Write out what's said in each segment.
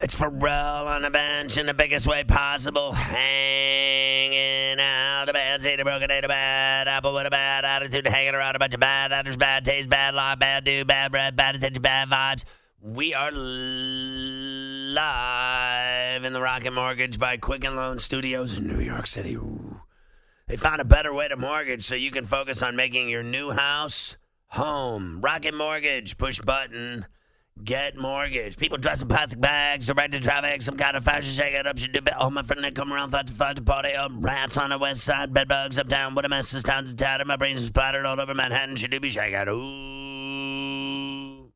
It's Ferrall on the bench in the biggest way possible. Hanging out. A bad seed, a broken eight, a bad apple with a bad attitude. Hanging around a bunch of bad actors, bad taste, bad life, bad dude, bad breath, bad attention, bad vibes. We are live in the Rocket Mortgage by Quicken Loan Studios in New York City. Ooh. They found a better way to mortgage so you can focus on making your new house home. Rocket Mortgage, push button, get mortgage. People dressed in plastic bags, directed traffic, some kind of fashion shake it up. Should do bit. Oh, my friend, they come around, thought to fight to party up. Rats on the west side, bed bugs uptown. What a mess, this town's tattered. My brains are splattered all over Manhattan. Should do be shaking. Ooh.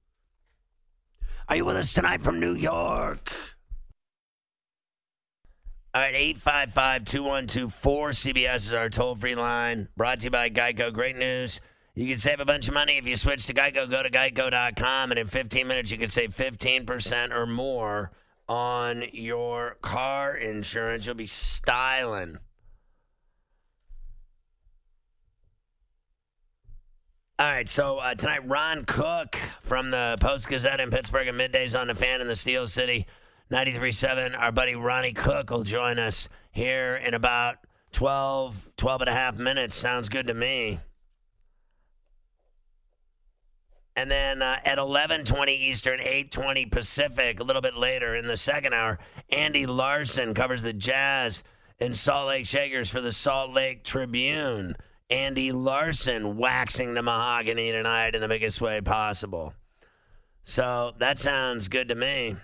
Are you with us tonight from New York? All right, 855 2124 CBS is our toll free line. Brought to you by Geico. Great news. You can save a bunch of money if you switch to Geico. Go to geico.com, and in 15 minutes, you can save 15% or more on your car insurance. You'll be styling. All right, so uh, tonight, Ron Cook from the Post Gazette in Pittsburgh and middays on the fan in the Steel City 93.7. Our buddy Ronnie Cook will join us here in about 12, 12 and a half minutes. Sounds good to me. And then uh, at 11:20 Eastern, 8:20 Pacific, a little bit later in the second hour, Andy Larsen covers the Jazz and Salt Lake Shakers for the Salt Lake Tribune. Andy Larsen waxing the mahogany tonight in the biggest way possible. So that sounds good to me.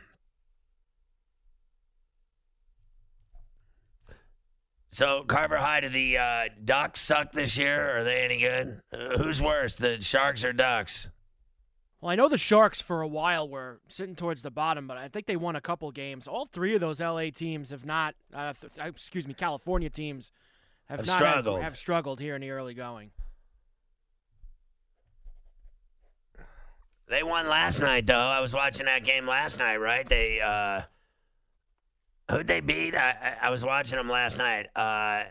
So Carver High, do the uh, Ducks suck this year? Are they any good? Uh, who's worse, the Sharks or Ducks? Well, I know the Sharks for a while were sitting towards the bottom, but I think they won a couple games. All three of those LA teams have not, uh, th- excuse me, California teams have, Have not struggled. Have, have struggled here in the early going. They won last night, though. I was watching that game last night, right? They uh, who'd they beat? I, I, I was watching them last night. Uh,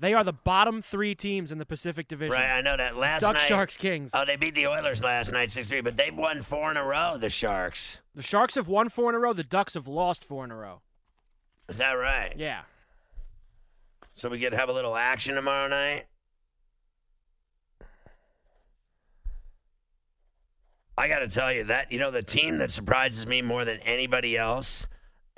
They are the bottom three teams in the Pacific Division. right, I know that last Ducks, night. Sharks, Kings. Oh, they beat the Oilers last night, six three. But they've won four in a row. The Sharks. the Sharks have won four in a row. The Ducks have lost four in a row. Is that right? Yeah. So we could have a little action tomorrow night. I got to tell you that you know the team that surprises me more than anybody else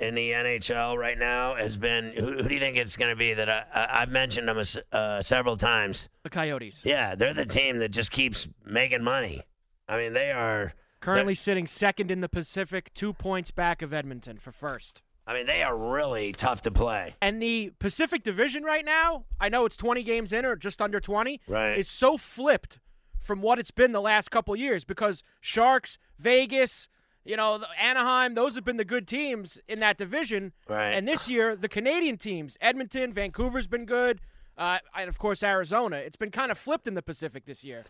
in the NHL right now has been who, who do you think it's going to be? That I, I, I've mentioned them uh, several times. The Coyotes. Yeah, they're the team that just keeps making money. I mean, they are Currently sitting second in the Pacific, two points back of Edmonton for first. I mean, they are really tough to play. And the Pacific Division right now, I know it's 20 games in or just under 20. Right. It's so flipped from what it's been the last couple years because Sharks, Vegas, you know, Anaheim, those have been the good teams in that division. Right. And this year, the Canadian teams, Edmonton, Vancouver's been good, uh, and of course Arizona. It's been kind of flipped in the Pacific this year.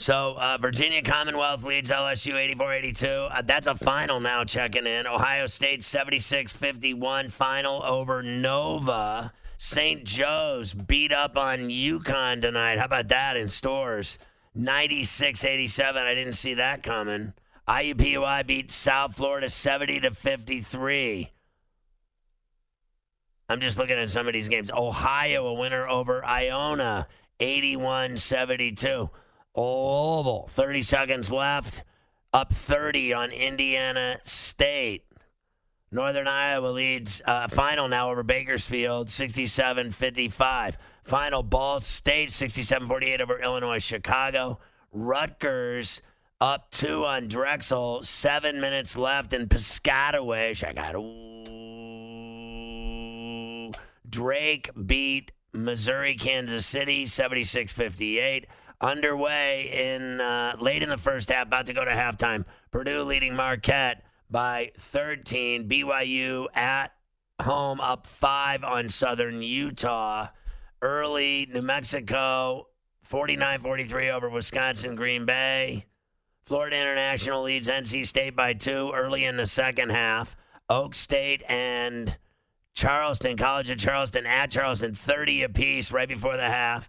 So uh, Virginia Commonwealth leads LSU 84-82. Uh, that's a final now checking in. Ohio State 76-51 final over Nova. St. Joe's beat up on UConn tonight. How about that in stores? 96-87. I didn't see that coming. IUPUI beat South Florida 70 to 53. I'm just looking at some of these games. Ohio a winner over Iona 81-72. Oval, 30 seconds left. Up 30 on Indiana State. Northern Iowa leads uh, final now over Bakersfield, 67 55. Final Ball State, 67 48 over Illinois Chicago. Rutgers up two on Drexel, seven minutes left in Piscataway. Chicago. Drake beat Missouri, Kansas City, 76 58. Underway in uh, late in the first half, about to go to halftime. Purdue leading Marquette by 13. BYU at home up five on Southern Utah. Early, New Mexico 49 43 over Wisconsin Green Bay. Florida International leads NC State by two early in the second half. Oak State and Charleston, College of Charleston at Charleston, 30 apiece right before the half.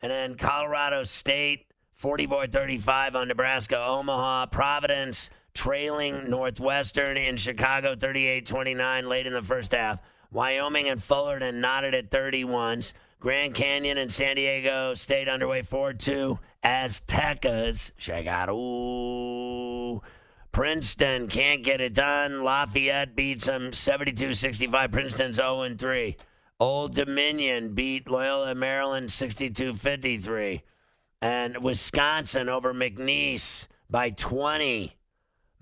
And then Colorado State, 44 35 on Nebraska Omaha. Providence trailing Northwestern in Chicago, 38 29 late in the first half. Wyoming and Fullerton knotted at 31s. Grand Canyon and San Diego State underway 4 2. Aztecas, check out. Ooh. Princeton can't get it done. Lafayette beats them 72 65. Princeton's 0 3. Old Dominion beat Loyola Maryland 62 53. And Wisconsin over McNeese by 20.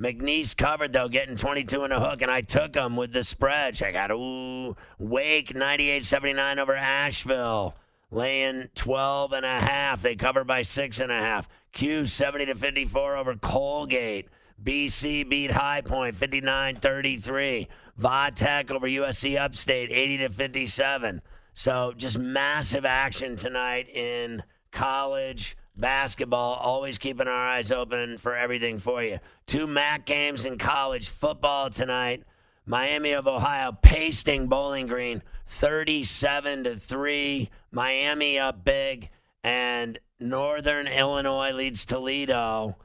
McNeese covered though, getting 22 in a hook, and I took them with the spread. Check out, ooh, Wake 98-79 over Asheville, laying 12 and a half. They covered by six and a half. Q 70 to 54 over Colgate. BC beat High Point 59-33. Vatech over USC Upstate 80 to 57. So just massive action tonight in college basketball, always keeping our eyes open for everything for you. Two MAC games in college football tonight. Miami of Ohio pasting Bowling Green 37 to 3. Miami up big and Northern Illinois leads Toledo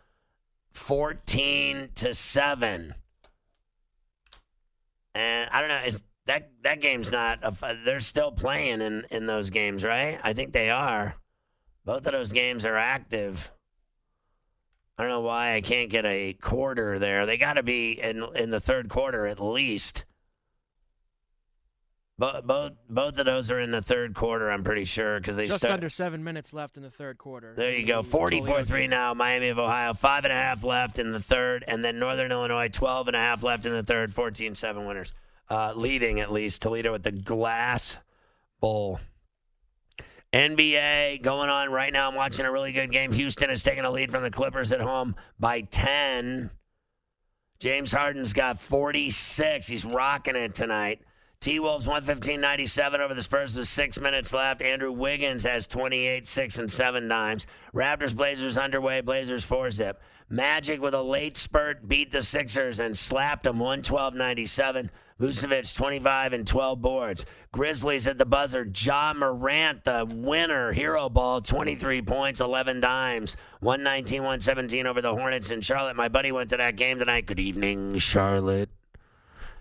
14 to 7. And I don't know, is that that game's not a, they're still playing in in those games, right? I think they are. Both of those games are active. I don't know why I can't get a quarter there. They got to be in in the third quarter at least. Both both both of those are in the third quarter. I'm pretty sure because they Just start- under seven minutes left in the third quarter. There you go. 44 3 now, Miami of Ohio. Five and a half left in the third. And then Northern Illinois, 12 and a half left in the third. 14 7 winners. Uh, leading at least. Toledo with the Glass Bowl. NBA going on right now. I'm watching a really good game. Houston is taking a lead from the Clippers at home by 10. James Harden's got 46. He's rocking it tonight. T Wolves 115 97 over the Spurs with six minutes left. Andrew Wiggins has 28, 6 and 7 dimes. Raptors Blazers underway. Blazers 4 zip. Magic with a late spurt beat the Sixers and slapped them 112 97. Vucevic 25 and 12 boards. Grizzlies at the buzzer. Ja Morant, the winner, hero ball, 23 points, 11 dimes. 119 117 over the Hornets in Charlotte. My buddy went to that game tonight. Good evening, Charlotte.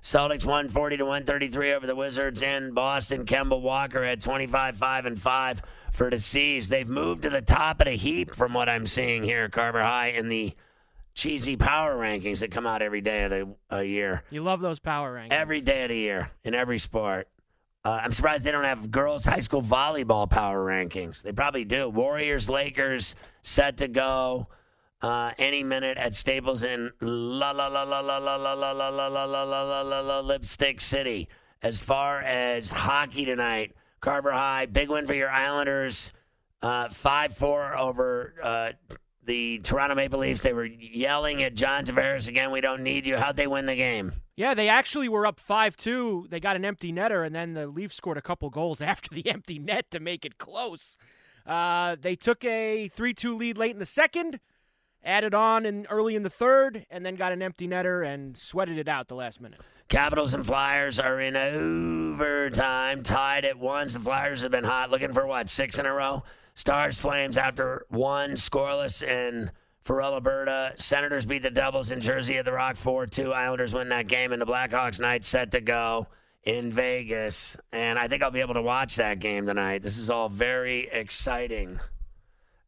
Celtics 140 to 133 over the Wizards in Boston. Kemba Walker had 25, 5 and 5 for the C's. They've moved to the top of the heap from what I'm seeing here, at Carver High, in the cheesy power rankings that come out every day of the a year. You love those power rankings. Every day of the year in every sport. Uh, I'm surprised they don't have girls' high school volleyball power rankings. They probably do. Warriors, Lakers set to go uh, any minute at Staples in la la la la la la la la la la la la la la la Lipstick City. As far as hockey tonight, Carver High, big win for your Islanders, five four over uh, the Toronto Maple Leafs. They were yelling at John Tavares again. We don't need you. How'd they win the game? Yeah, they actually were up 5 2. They got an empty netter, and then the Leafs scored a couple goals after the empty net to make it close. Uh, they took a 3 2 lead late in the second, added on in early in the third, and then got an empty netter and sweated it out the last minute. Capitals and Flyers are in overtime, tied at once. The Flyers have been hot, looking for what, six in a row? Stars Flames after one scoreless in Farrell, Alberta. Senators beat the Devils in Jersey at the Rock 4 2. Islanders win that game, and the Blackhawks night set to go in Vegas. And I think I'll be able to watch that game tonight. This is all very exciting.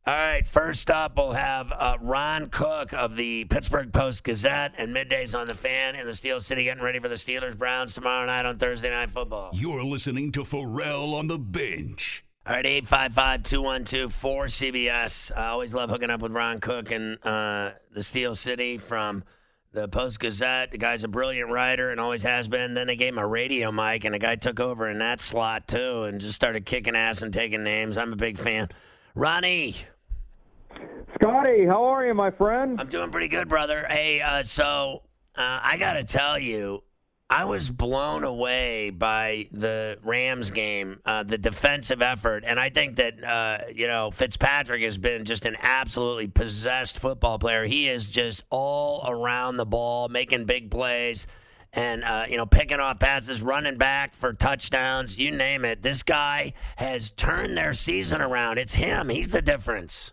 All right, first up, we'll have uh, Ron Cook of the Pittsburgh Post Gazette and middays on the fan in the Steel City getting ready for the Steelers Browns tomorrow night on Thursday Night Football. You're listening to Ferrall on the bench. All right, 855 212 4CBS. I always love hooking up with Ron Cook and uh, the Steel City from the Post Gazette. The guy's a brilliant writer and always has been. Then they gave him a radio mic, and the guy took over in that slot too and just started kicking ass and taking names. I'm a big fan. Ronnie, Scotty, how are you, my friend? I'm doing pretty good, brother. Hey, uh, so uh, I got to tell you, I was blown away by the Rams game, uh, the defensive effort, and I think that uh, you know Fitzpatrick has been just an absolutely possessed football player. He is just all around the ball, making big plays, and uh, you know picking off passes, running back for touchdowns, you name it. This guy has turned their season around. It's him. He's the difference.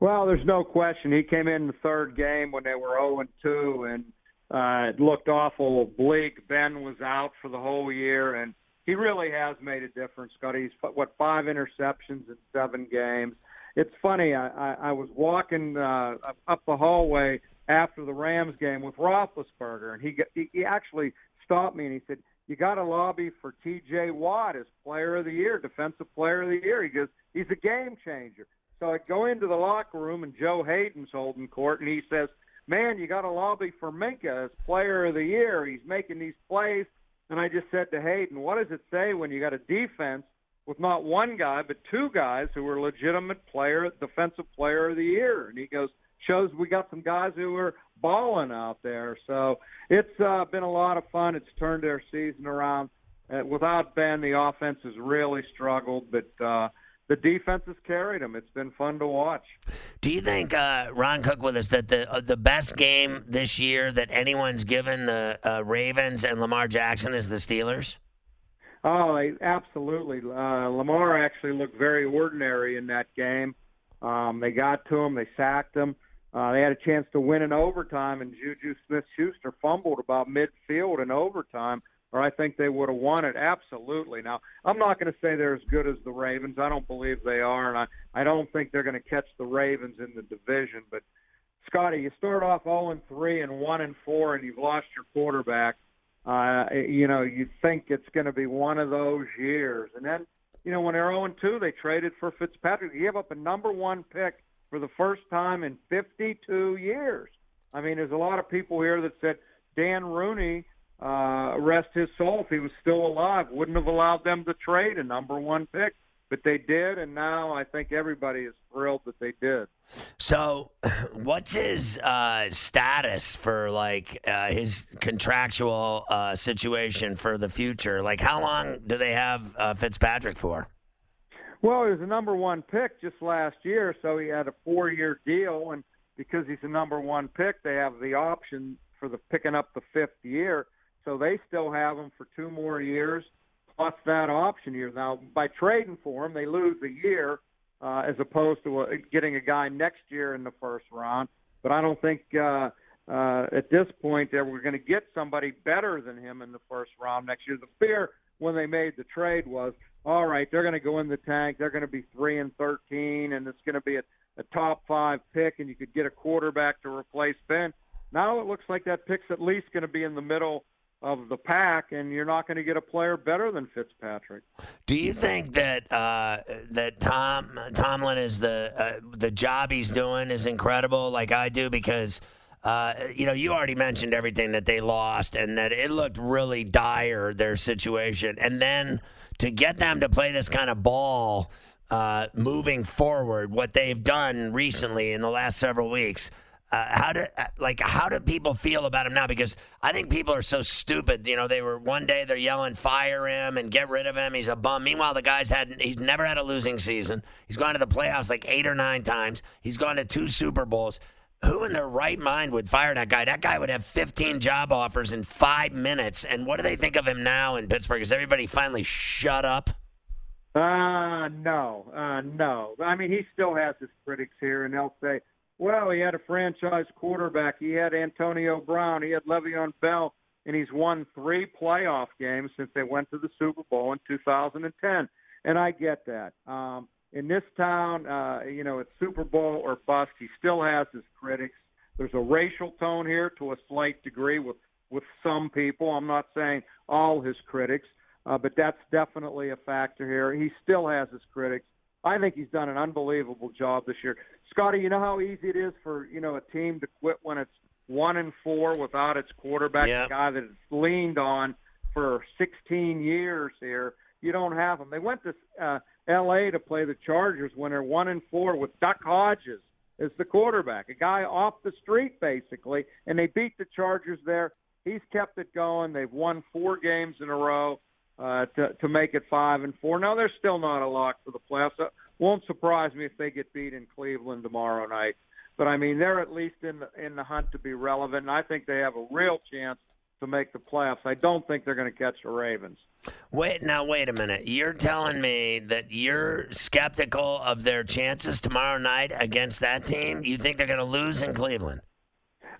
Well, there's no question. He came in the third game when they were 0 and 2, and uh, it looked awful bleak. Ben was out for the whole year, and he really has made a difference, Scotty. He's what five interceptions in seven games. It's funny. I, I, I was walking uh, up the hallway after the Rams game with Roethlisberger, and he he, actually stopped me and he said, "You got to lobby for T.J. Watt as Player of the Year, Defensive Player of the Year." He goes, "He's a game changer." So I go into the locker room, and Joe Haden's holding court, and he says, man, you got to lobby for Minkah as player of the year. He's making these plays. And I just said to Haden, what does it say when you got a defense with not one guy, but two guys who are legitimate player, defensive player of the year? And he goes, shows we got some guys who are balling out there. So it's uh, been a lot of fun. It's turned their season around. Uh, without Ben, the offense has really struggled, but uh, the defense has carried them. It's been fun to watch. Do you think uh, Ron Cook with us that the uh, the best game this year that anyone's given the uh, Ravens and Lamar Jackson is the Steelers? Oh, absolutely. Uh, Lamar actually looked very ordinary in that game. Um, they got to him. They sacked him. Uh, they had a chance to win in overtime, and Juju Smith-Schuster fumbled about midfield in overtime or I think they would have won it. Absolutely. Now, I'm not going to say they're as good as the Ravens. I don't believe they are, and I, I don't think they're going to catch the Ravens in the division. But Scotty, you start off 0 and 3 and 1 and 4, and you've lost your quarterback. Uh, you know, you think it's going to be one of those years, and then you know when they're 0 and 2, they traded for Fitzpatrick. He gave up a number one pick for the first time in 52 years. I mean, there's a lot of people here that said Dan Rooney uh, rest his soul, if he was still alive, wouldn't have allowed them to trade a number one pick. But they did, and now I think everybody is thrilled that they did. So, what's his uh, status for like uh, his contractual uh, situation for the future? Like, how long do they have uh, Fitzpatrick for? Well, he was a number one pick just last year, so he had a four-year deal, and because he's a number one pick, they have the option for the picking up the fifth year. So they still have him for two more years plus that option year. Now, by trading for him, they lose a year uh, as opposed to uh, getting a guy next year in the first round. But I don't think uh, uh, at this point that we're going to get somebody better than him in the first round next year. The fear when they made the trade was, all right, they're going to go in the tank. They're going to be three and thirteen, and it's going to be a, a top five pick, and you could get a quarterback to replace Ben. Now it looks like that pick's at least going to be in the middle of the pack, and you're not going to get a player better than Fitzpatrick. Do you think that uh, that Tom Tomlin is the uh, the job he's doing is incredible, like I do, because. Uh, you know, you already mentioned everything that they lost and that it looked really dire, their situation. And then to get them to play this kind of ball uh, moving forward, what they've done recently in the last several weeks, uh, how do uh, like how do people feel about him now? Because I think people are so stupid. You know, they were one day they're yelling fire him and get rid of him. He's a bum. Meanwhile, the guy's had he's never had a losing season. He's gone to the playoffs like eight or nine times. He's gone to two Super Bowls. Who in their right mind would fire that guy? That guy would have 15 job offers in five minutes. And what do they think of him now in Pittsburgh? Is everybody finally shut up? Uh, no, uh, no. I mean, he still has his critics here, and they'll say, well, he had a franchise quarterback. He had Antonio Brown. He had Le'Veon Bell, and he's won three playoff games since they went to the Super Bowl in 2010. And I get that. Um, in this town, uh, you know, it's Super Bowl or bust. He still has his critics. There's a racial tone here to a slight degree with with some people. I'm not saying all his critics, uh, but that's definitely a factor here. He still has his critics. I think he's done an unbelievable job this year. Scotty, you know how easy it is for you know a team to quit when it's one and four without its quarterback, yep. the guy that it's leaned on for 16 years here. You don't have them. They went to uh, L.A. to play the Chargers when they're one and four with Duck Hodges as the quarterback, a guy off the street basically, and they beat the Chargers there. He's kept it going. They've won four games in a row uh, to to make it five and four. Now they're still not a lock for the playoffs. It won't surprise me if they get beat in Cleveland tomorrow night. But I mean, they're at least in the in the hunt to be relevant, and I think they have a real chance to make the playoffs. I don't think they're going to catch the Ravens. Wait, now wait a minute. You're telling me that you're skeptical of their chances tomorrow night against that team? You think they're going to lose in Cleveland?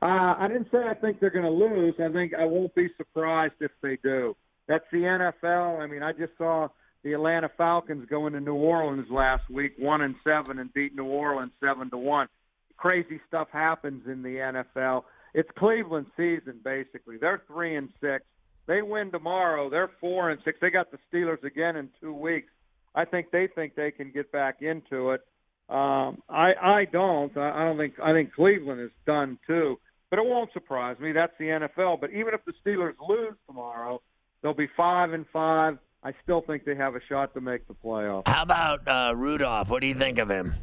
Uh, I didn't say I think they're going to lose. I think I won't be surprised if they do. That's the NFL. I mean, I just saw the Atlanta Falcons go into New Orleans last week, one and seven, and beat New Orleans seven to one. Crazy stuff happens in the NFL. It's Cleveland season basically. They're three and six. They win tomorrow. They're four and six. They got the Steelers again in two weeks. I think they think they can get back into it. Um, I I don't. I, I don't think. I think Cleveland is done too. But it won't surprise me. That's the NFL. But even if the Steelers lose tomorrow, they'll be five and five. I still think they have a shot to make the playoffs. How about uh, Rudolph? What do you think of him?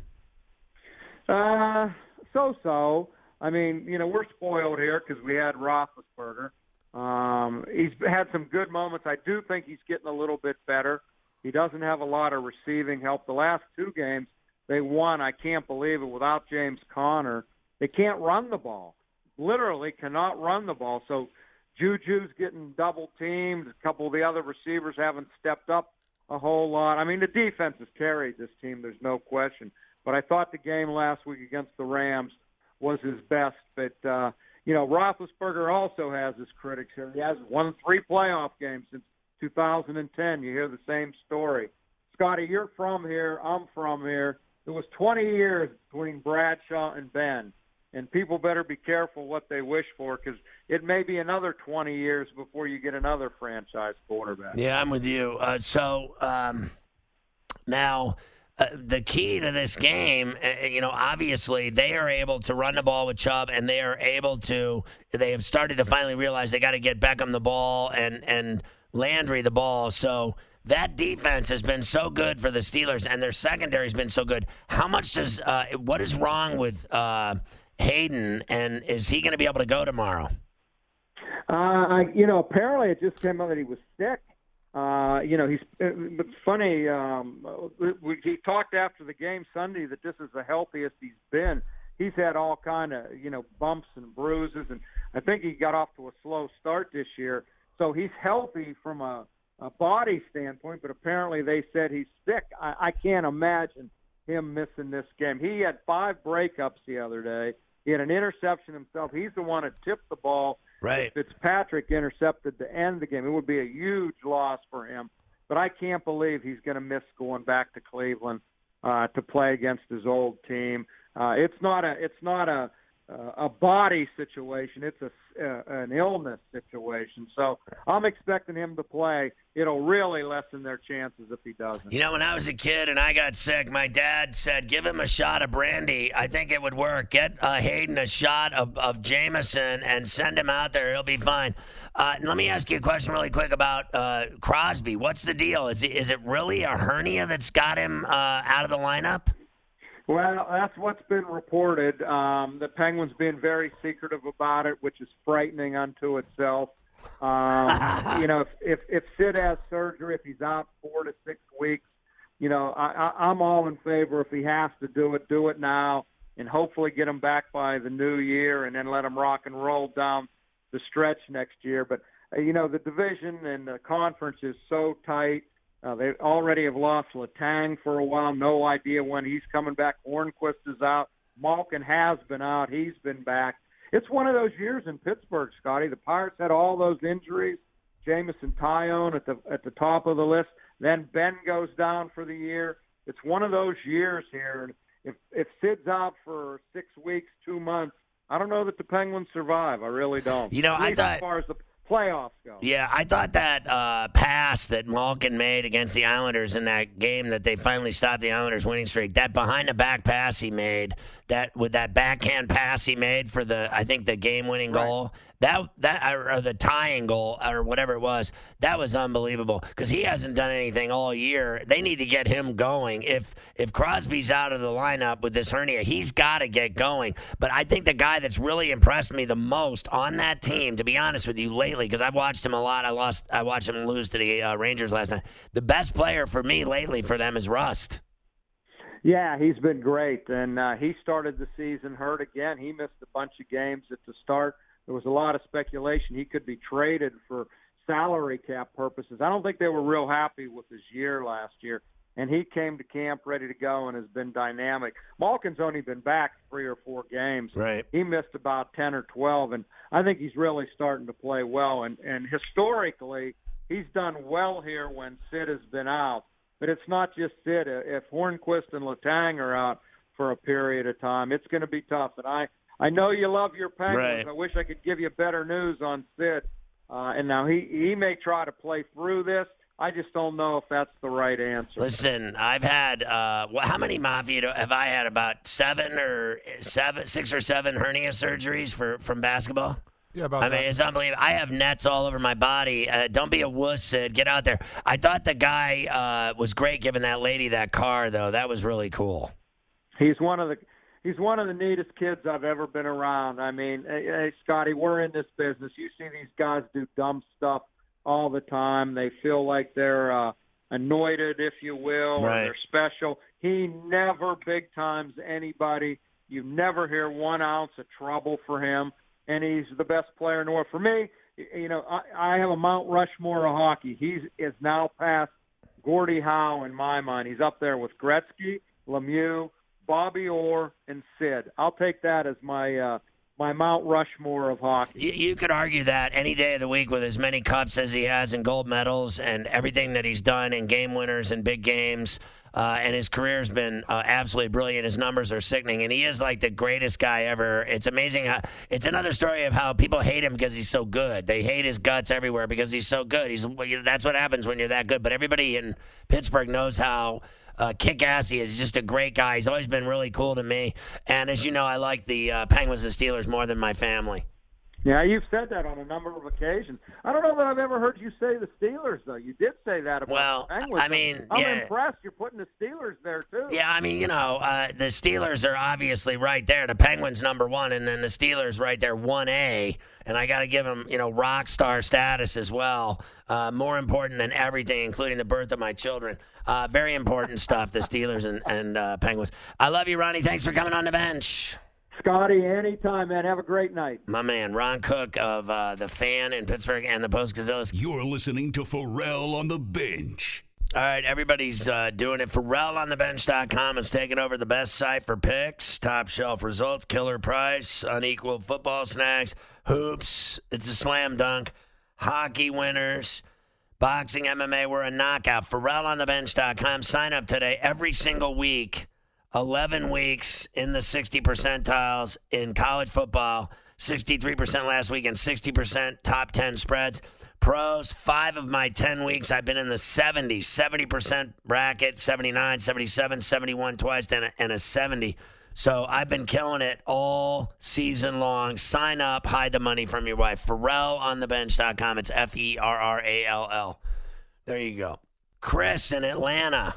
Uh, so-so. I mean, you know, we're spoiled here because we had Roethlisberger. Um, he's had some good moments. I do think he's getting a little bit better. He doesn't have a lot of receiving help. The last two games they won, I can't believe it, without James Conner. They can't run the ball. Literally cannot run the ball. So Juju's getting double teamed. A couple of the other receivers haven't stepped up a whole lot. I mean, the defense has carried this team. There's no question. But I thought the game last week against the Rams was his best. But uh, you know, Roethlisberger also has his critics here. He has won three playoff games since 2010. You hear the same story. Scotty, you're from here. I'm from here. It was 20 years between Bradshaw and Ben, and people better be careful what they wish for because it may be another 20 years before you get another franchise quarterback. Yeah, I'm with you. Uh, so um, now. Uh, the key to this game, uh, you know, obviously they are able to run the ball with Chubb, and they are able to. They have started to finally realize they got to get Beckham the ball and and Landry the ball. So that defense has been so good for the Steelers, and their secondary has been so good. How much does uh, what is wrong with uh, Haden, and is he going to be able to go tomorrow? Uh, you know, apparently it just came out that he was sick. Uh, you know, he's. It's funny. Um, we, he talked after the game Sunday that this is the healthiest he's been. He's had all kind of you know bumps and bruises, and I think he got off to a slow start this year. So he's healthy from a, a body standpoint, but apparently they said he's sick. I, I can't imagine him missing this game. He had five breakups the other day. He had an interception himself. He's the one that tipped the ball Right. Fitzpatrick intercepted to end the game. It would be a huge loss for him. But I can't believe he's going to miss going back to Cleveland uh, to play against his old team. Uh, it's not a it's not a uh, a body situation. It's a uh, an illness situation. So I'm expecting him to play. It'll really lessen their chances if he doesn't. You know, when I was a kid and I got sick, my dad said, "Give him a shot of brandy. I think it would work. Get uh, Haden a shot of, of Jameson and send him out there. He'll be fine." Uh, let me ask you a question really quick about uh, Crosby. What's the deal? Is it, is it really a hernia that's got him uh, out of the lineup? Well, that's what's been reported. Um, the Penguins been very secretive about it, which is frightening unto itself. Um, you know, if, if if Sid has surgery, if he's out four to six weeks, you know, I, I, I'm all in favor. If he has to do it, do it now, and hopefully get him back by the new year, and then let him rock and roll down the stretch next year. But uh, you know, the division and the conference is so tight. Uh, they already have lost Letang for a while. No idea when he's coming back. Hornqvist is out. Malkin has been out. He's been back. It's one of those years in Pittsburgh, Scotty. The Pirates had all those injuries. Jameson Taillon at the at the top of the list. Then Ben goes down for the year. It's one of those years here. If if Sid's out for six weeks, two months, I don't know that the Penguins survive. I really don't. You know, I thought- as far as the playoffs go. Yeah, I thought that uh, pass that Malkin made against the Islanders in that game that they finally stopped the Islanders winning streak, that behind the back pass he made, that with that backhand pass he made for the I think the game winning goal, that that or the tying goal or whatever it was, that was unbelievable because he hasn't done anything all year. They need to get him going. If if Crosby's out of the lineup with this hernia, he's got to get going. But I think the guy that's really impressed me the most on that team, to be honest with you, lately, because I've watched him a lot. I lost, I watched him lose to the uh, Rangers last night. The best player for me lately for them is Rust. Yeah, he's been great, and uh, he started the season hurt again. He missed a bunch of games at the start. There was a lot of speculation he could be traded for salary cap purposes. I don't think they were real happy with his year last year, and he came to camp ready to go and has been dynamic. Malkin's only been back three or four games. Right. He missed about ten or twelve, and I think he's really starting to play well. And and historically, he's done well here when Sid has been out. But it's not just Sid. If Hornqvist and Letang are out for a period of time, it's going to be tough. And I, I know you love your Penguins. Right. I wish I could give you better news on Sid. Uh, and now he he may try to play through this. I just don't know if that's the right answer. Listen, I've had uh, well, how many mafia do, have I had? About seven or seven, six or seven hernia surgeries for from basketball. Yeah, about I mean, it's unbelievable. I have nets all over my body. Uh, don't be a wuss, Sid. Get out there. I thought the guy uh, was great giving that lady that car, though. That was really cool. He's one of the he's one of the neatest kids I've ever been around. I mean, hey, hey Scotty, we're in this business. You see these guys do dumb stuff all the time. They feel like they're uh, anointed, if you will, Right. or they're special. He never big times anybody. You never hear one ounce of trouble for him, and he's the best player in the world. For me, you know, I, I have a Mount Rushmore of hockey. He's is now past Gordie Howe in my mind. He's up there with Gretzky, Lemieux, Bobby Orr, and Sid. I'll take that as my uh, my Mount Rushmore of hockey. You, you could argue that any day of the week with as many cups as he has and gold medals and everything that he's done in game winners and big games. Uh, and his career's been uh, absolutely brilliant. His numbers are sickening, and he is like the greatest guy ever. It's amazing. How, it's another story of how people hate him because he's so good. They hate his guts everywhere because he's so good. He's that's what happens when you're that good. But everybody in Pittsburgh knows how uh, kick ass he is. Just a great guy. He's always been really cool to me. And as you know, I like the uh, Penguins and Steelers more than my family. Yeah, you've said that on a number of occasions. I don't know that I've ever heard you say the Steelers, though. You did say that about Well, the Penguins. I mean, I'm yeah. impressed. You're putting the Steelers there too. Yeah, I mean, you know, uh, the Steelers are obviously right there. The Penguins number one, and then the Steelers right there, one A. And I got to give them, you know, rock star status as well. Uh, more important than everything, including the birth of my children. Uh, very important stuff. The Steelers and, and uh, Penguins. I love you, Ronnie. Thanks for coming on the bench. Scotty, anytime, man. Have a great night. My man, Ron Cook of uh, the Fan in Pittsburgh and the Post Gazette. You're listening to Ferrall on the bench. All right, everybody's uh, doing it. FerrallOnTheBench.com is taking over the best site for picks, top shelf results, killer price, unequal football snacks, hoops. It's a slam dunk. Hockey winners, boxing, MMA. We're a knockout. Ferrall on the FerrallOnTheBench.com. Sign up today. Every single week, 11 weeks in the 60 percentiles in college football, 63% last week, and 60% top 10 spreads. Pros, five of my 10 weeks, I've been in the 70s, 70% bracket, 79, 77, 71 twice, and a, and a 70. So I've been killing it all season long. Sign up, hide the money from your wife. FerrallOnTheBench.com. It's F E R R A L L. There you go. Chris in Atlanta.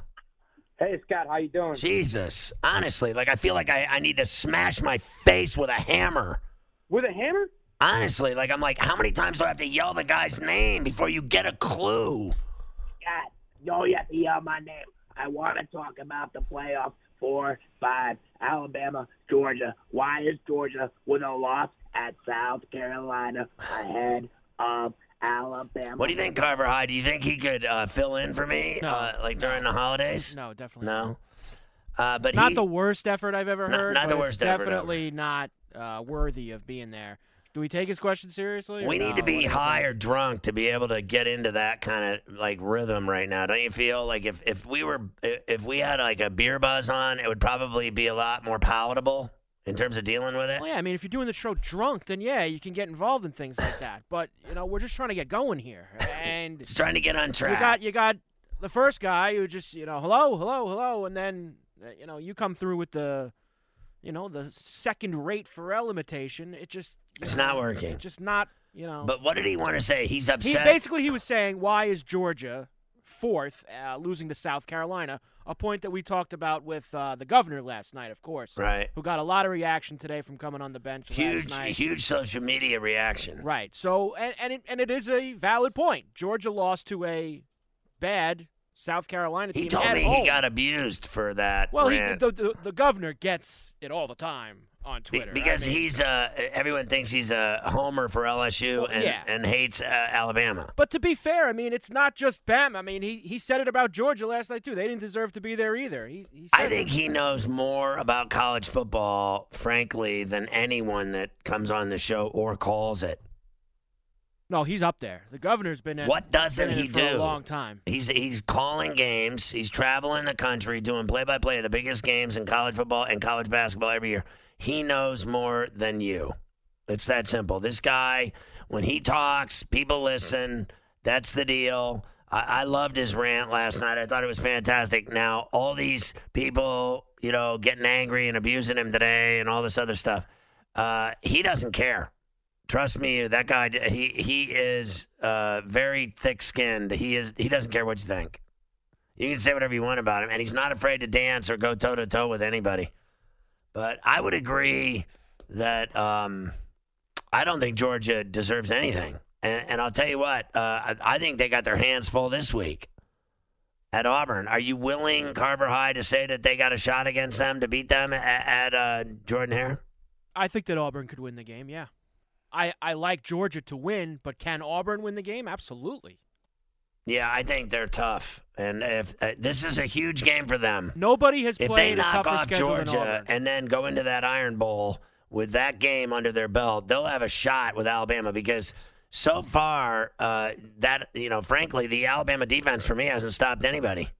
Hey Scott, how you doing? Jesus. Honestly, like I feel like I, I need to smash my face with a hammer. With a hammer? Honestly, like I'm like, how many times do I have to yell the guy's name before you get a clue? Scott, no, you have to yell my name. I want to talk about the playoffs. Four, five, Alabama, Georgia. Why is Georgia with a loss at South Carolina ahead of Alabama? What do you think, Carver High? Do you think he could uh, fill in for me, No. uh, like during the holidays? No, definitely No. Uh, but not he, the worst effort I've ever Not- heard. not the worst it's effort ever. Definitely not uh, worthy of being there. Do we take his question seriously? we need no? to be high or drunk to be able to get into that kind of like rhythm right now. Don't you feel like if if we were if we had like a beer buzz on, it would probably be a lot more palatable in terms of dealing with it. Well, yeah, I mean, if you're doing the show drunk, then yeah, you can get involved in things like that. But you know, we're just trying to get going here, and Just trying to get on track. you got you got the first guy who just you know hello, hello, hello, and then uh, you know you come through with the you know, the second-rate Ferrall imitation. It just it's know, not working. It's just not, you know. But what did he want to say? He's he upset. basically he was saying, why is Georgia fourth, uh, losing to South Carolina? A point that we talked about with uh, the governor last night, of course, right. who got a lot of reaction today from coming on the bench Huge, last night. huge social media reaction. Right. So, and and it, and it is a valid point. Georgia lost to a bad South Carolina team He told me home. he got abused for that. well, he, the, the the governor gets it all the time on Be- Twitter I because mean- he's uh, everyone thinks he's a homer for LSU Well, and, yeah. and hates uh, Alabama. But to be fair, I mean, it's not just Bam. I mean, he, he said it about Georgia last night too. They didn't deserve to be there either. He, he I think he knows more about college football, frankly, than anyone that comes on the show or calls it. No, he's up there. The governor's been in. What doesn't he for a do? long time. He's he's calling games. He's traveling the country, doing play by play of the biggest games in college football and college basketball every year. He knows more than you. It's that simple. This guy, when he talks, people listen. That's the deal. I, I loved his rant last night. I thought it was fantastic. Now, all these people, you know, getting angry and abusing him today and all this other stuff, uh, he doesn't care. Trust me, that guy. He he is uh, very thick-skinned. He is. He doesn't care what you think. You can say whatever you want about him, and he's not afraid to dance or go toe to toe with anybody. But I would agree that um, I don't think Georgia deserves anything. And, and I'll tell you what, uh, I, I think they got their hands full this week at Auburn. Are you willing, Carver High, to say that they got a shot against them to beat them at, at uh, Jordan Hare? I think that Auburn could win the game. Yeah, I I like Georgia to win, but can Auburn win the game? Absolutely. Yeah, I think they're tough, and if uh, this is a huge game for them, Nobody has if they knock off Georgia and then go into that Iron Bowl with that game under their belt, they'll have a shot with Alabama because so far, uh, that you know, frankly, the Alabama defense for me hasn't stopped anybody.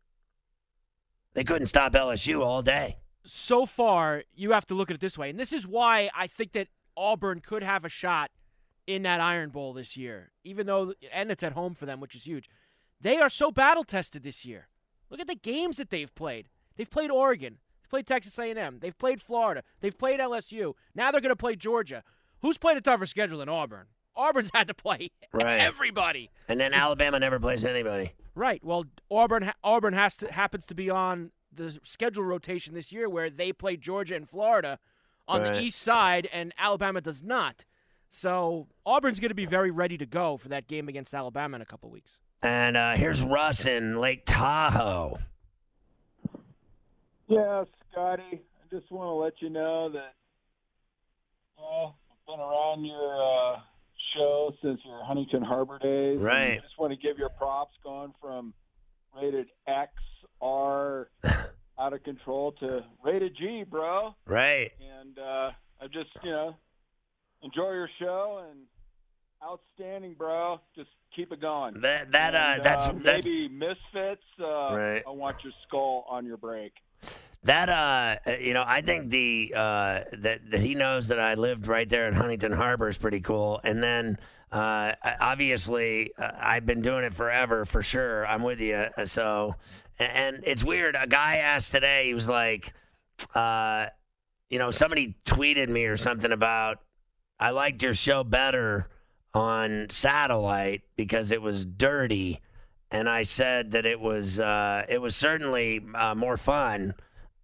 They couldn't stop LSU all day. so far, you have to look at it this way, and this is why I think that Auburn could have a shot in that Iron Bowl this year, even though and it's at home for them, which is huge. They are so battle tested this year. Look at the games that they've played. They've played Oregon, they've played Texas A&M, they've played Florida, they've played LSU. Now they're going to play Georgia. Who's played a tougher schedule than Auburn? Auburn's had to play Right. everybody. And then Alabama never plays anybody. Right. Well, Auburn Auburn has to happens to be on the schedule rotation this year where they play Georgia and Florida on Right. the east side and Alabama does not. So Auburn's going to be very ready to go for that game against Alabama in a couple weeks. And uh, here's Russ in Lake Tahoe. Yeah, Scotty, I just want to let you know that well, I've been around your uh, show since your Huntington Harbor days. Right. I just want to give your props going from rated X, R, out of control to rated G, bro. Right. And uh, I just, you know, enjoy your show and outstanding, bro. Just keep it going. That that uh, that's uh, that's maybe misfits. Uh, Right. I want your skull on your break. That uh, you know, I think the uh, that that he knows that I lived right there at Huntington Harbor is pretty cool. And then uh, obviously, uh, I've been doing it forever for sure. I'm with you. Uh, So, and it's weird. A guy asked today. He was like, uh, you know, somebody tweeted me or something about I liked your show better on satellite because it was dirty. And I said that it was uh, it was certainly uh, more fun.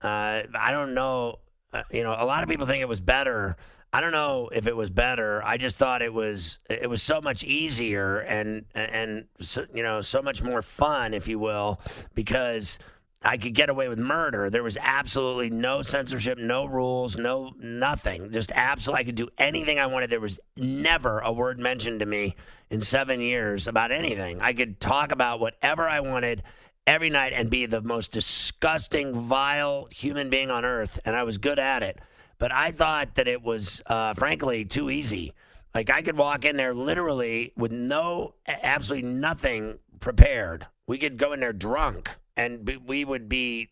Uh, I don't know. Uh, you know, a lot of people think it was better. I don't know if it was better. I just thought it was it was so much easier and and so, you know so much more fun, if you will, because I could get away with murder. There was absolutely no censorship, no rules, no nothing. Just absolutely, I could do anything I wanted. There was never a word mentioned to me in seven years about anything. I could talk about whatever I wanted every night and be the most disgusting, vile human being on earth, and I was good at it. But I thought that it was, uh, frankly, too easy. Like I could walk in there literally with no, absolutely nothing prepared. We could go in there drunk, and we would be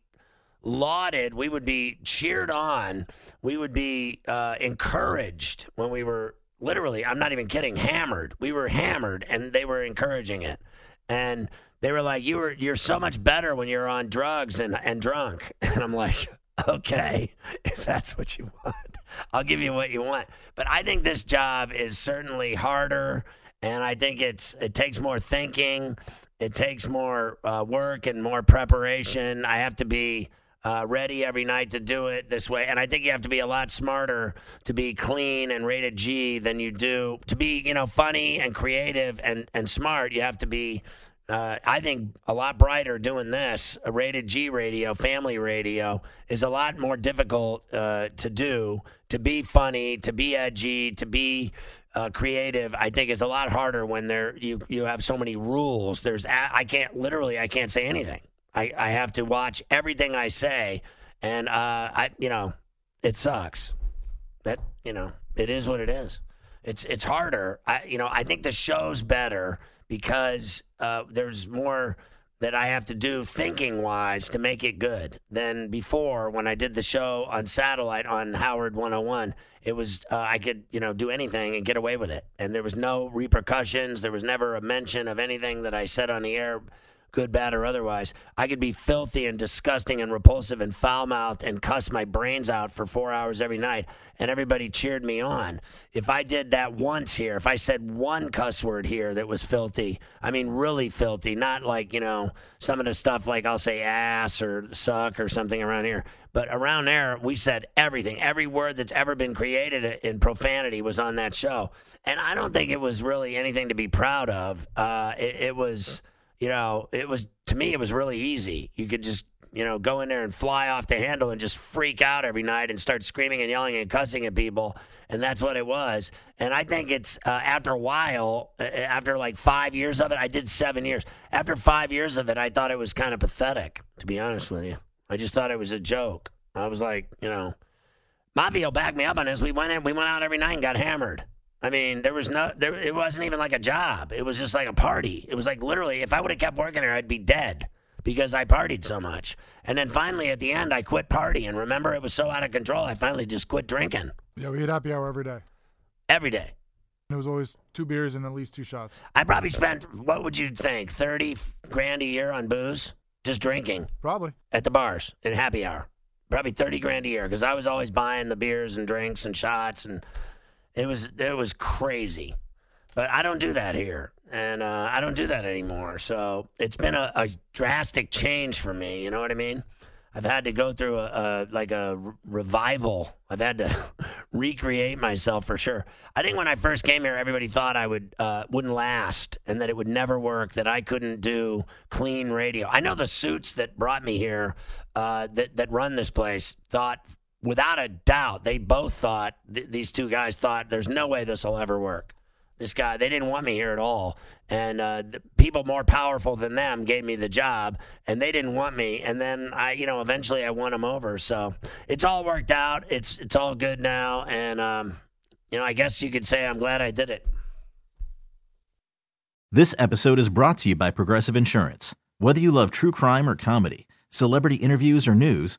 lauded. We would be cheered on. We would be uh, encouraged when we were literally. I'm not even kidding. Hammered. We were hammered, and they were encouraging it. And they were like, "You were you're so much better when you're on drugs and and drunk." And I'm like, Okay, if that's what you want, I'll give you what you want. But I think this job is certainly harder, and I think it's it takes more thinking, it takes more uh, work and more preparation. I have to be uh, ready every night to do it this way, and I think you have to be a lot smarter to be clean and rated G than you do to be, you know, funny and creative and and smart. You have to be uh, I think a lot brighter doing this. A rated G radio, family radio, is a lot more difficult uh, to do. To be funny, to be edgy, to be uh, creative, I think is a lot harder when there you you have so many rules. There's I can't literally I can't say anything. I, I have to watch everything I say, and uh, I you know it sucks. That you know it is what it is. It's it's harder. I you know I think the show's better because uh, there's more that I have to do thinking wise to make it good than before when I did the show on satellite on Howard 101. It was uh, I could you know do anything and get away with it, and there was no repercussions. There was never a mention of anything that I said on the air good, bad, or otherwise. I could be filthy and disgusting and repulsive and foul mouthed and cuss my brains out for four hours every night, and everybody cheered me on. If I did that once here, if I said one cuss word here that was filthy, I mean, really filthy, not like, you know, some of the stuff like I'll say ass or suck or something around here. But around there, we said everything. Every word that's ever been created in profanity was on that show. And I don't think it was really anything to be proud of. Uh, it, it was you know, it was to me it was really easy. You could just you know go in there and fly off the handle and just freak out every night and start screaming and yelling and cussing at people, and that's what it was. And I think it's uh, after a while, uh, after like five years of it, I did seven years. After five years of it, I thought it was kind of pathetic, to be honest with you. I just thought it was a joke. I was like, you know, Mafia backed me up on this. We went in, we went out every night and got hammered. I mean, there was no, there. It wasn't even like a job. It was just like a party. It was like literally, if I would have kept working there, I'd be dead because I partied so much. And then finally, at the end, I quit partying. Remember, it was so out of control. I finally just quit drinking Yeah, we had happy hour every day. every day. It was always two beers and at least two shots. I probably spent what would you think, thirty grand a year on booze, just drinking Probably. at the bars in happy hour. Probably thirty grand a year because I was always buying the beers and drinks and shots, and it was it was crazy. But I don't do that here, and uh, I don't do that anymore. So it's been a, a drastic change for me. You know what I mean? I've had to go through a, a like a r- revival. I've had to recreate myself for sure. I think when I first came here, everybody thought I would uh, wouldn't last and that it would never work. That I couldn't do clean radio. I know the suits that brought me here, uh, that that run this place, thought without a doubt they both thought th- these two guys thought there's no way this will ever work. This guy they didn't want me here at all. And uh, people more powerful than them gave me the job and they didn't want me. And then i you know eventually i won them over. So it's all worked out. It's it's all good now. And um, you know i guess you could say i'm glad i did it. This episode is brought to you by Progressive Insurance. Whether you love true crime or comedy, celebrity interviews or news,